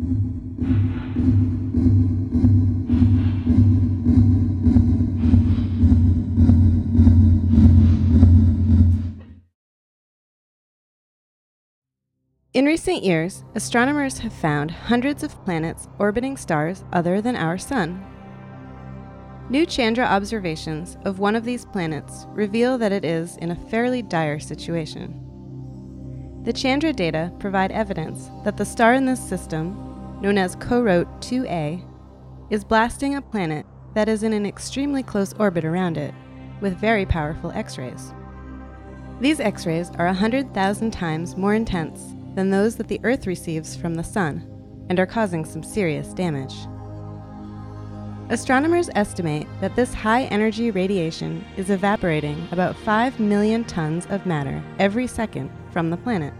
In recent years, astronomers have found hundreds of planets orbiting stars other than our Sun. New Chandra observations of one of these planets reveal that it is in a fairly dire situation. The Chandra data provide evidence that the star in this system, known as Corot 2a, is blasting a planet that is in an extremely close orbit around it, with very powerful X rays. These X rays are 100,000 times more intense than those that the Earth receives from the Sun and are causing some serious damage. Astronomers estimate that this high energy radiation is evaporating about 5 million tons of matter every second from the planet.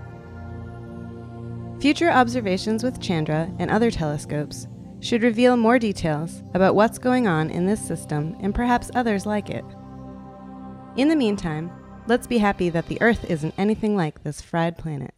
Future observations with Chandra and other telescopes should reveal more details about what's going on in this system and perhaps others like it. In the meantime, let's be happy that the Earth isn't anything like this fried planet.